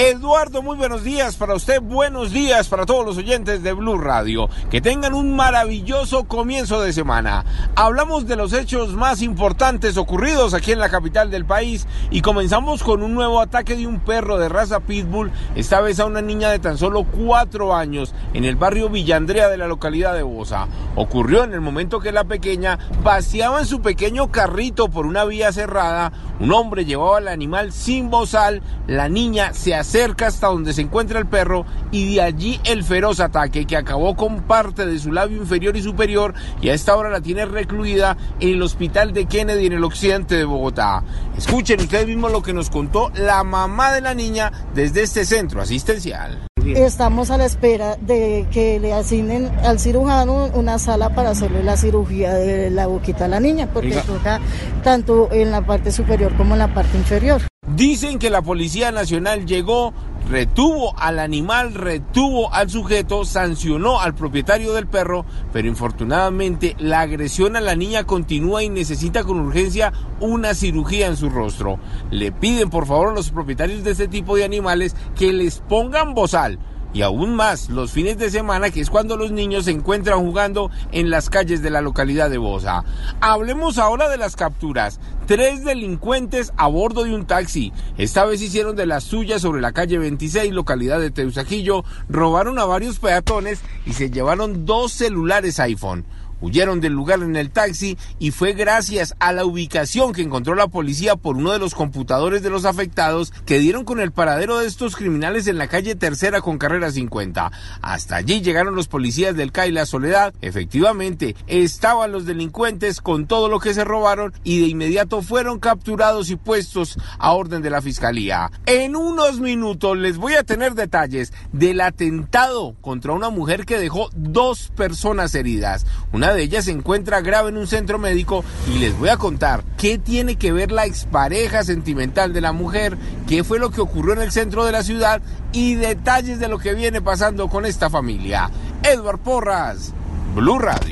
Eduardo, muy buenos días para usted, buenos días para todos los oyentes de Blue Radio. Que tengan un maravilloso comienzo de semana. Hablamos de los hechos más importantes ocurridos aquí en la capital del país y comenzamos con un nuevo ataque de un perro de raza pitbull, esta vez a una niña de tan solo cuatro años en el barrio Villandrea de la localidad de Bosa. Ocurrió en el momento que la pequeña paseaba en su pequeño carrito por una vía cerrada, un hombre llevaba al animal sin bozal, la niña se cerca hasta donde se encuentra el perro y de allí el feroz ataque que acabó con parte de su labio inferior y superior y a esta hora la tiene recluida en el hospital de Kennedy en el occidente de Bogotá. Escuchen ustedes mismos lo que nos contó la mamá de la niña desde este centro asistencial. Estamos a la espera de que le asignen al cirujano una sala para hacerle la cirugía de la boquita a la niña, porque toca tanto en la parte superior como en la parte inferior. Dicen que la Policía Nacional llegó, retuvo al animal, retuvo al sujeto, sancionó al propietario del perro, pero infortunadamente la agresión a la niña continúa y necesita con urgencia una cirugía en su rostro. Le piden por favor a los propietarios de este tipo de animales que les pongan bozal y aún más los fines de semana, que es cuando los niños se encuentran jugando en las calles de la localidad de Bosa. Hablemos ahora de las capturas. Tres delincuentes a bordo de un taxi. Esta vez hicieron de las suyas sobre la calle 26, localidad de Teusajillo, robaron a varios peatones y se llevaron dos celulares iPhone. Huyeron del lugar en el taxi y fue gracias a la ubicación que encontró la policía por uno de los computadores de los afectados que dieron con el paradero de estos criminales en la calle Tercera con carrera 50. Hasta allí llegaron los policías del CAI La Soledad. Efectivamente, estaban los delincuentes con todo lo que se robaron y de inmediato fueron capturados y puestos a orden de la fiscalía. En unos minutos les voy a tener detalles del atentado contra una mujer que dejó dos personas heridas. De ellas se encuentra grave en un centro médico y les voy a contar qué tiene que ver la expareja sentimental de la mujer, qué fue lo que ocurrió en el centro de la ciudad y detalles de lo que viene pasando con esta familia. Edward Porras, Blue Radio.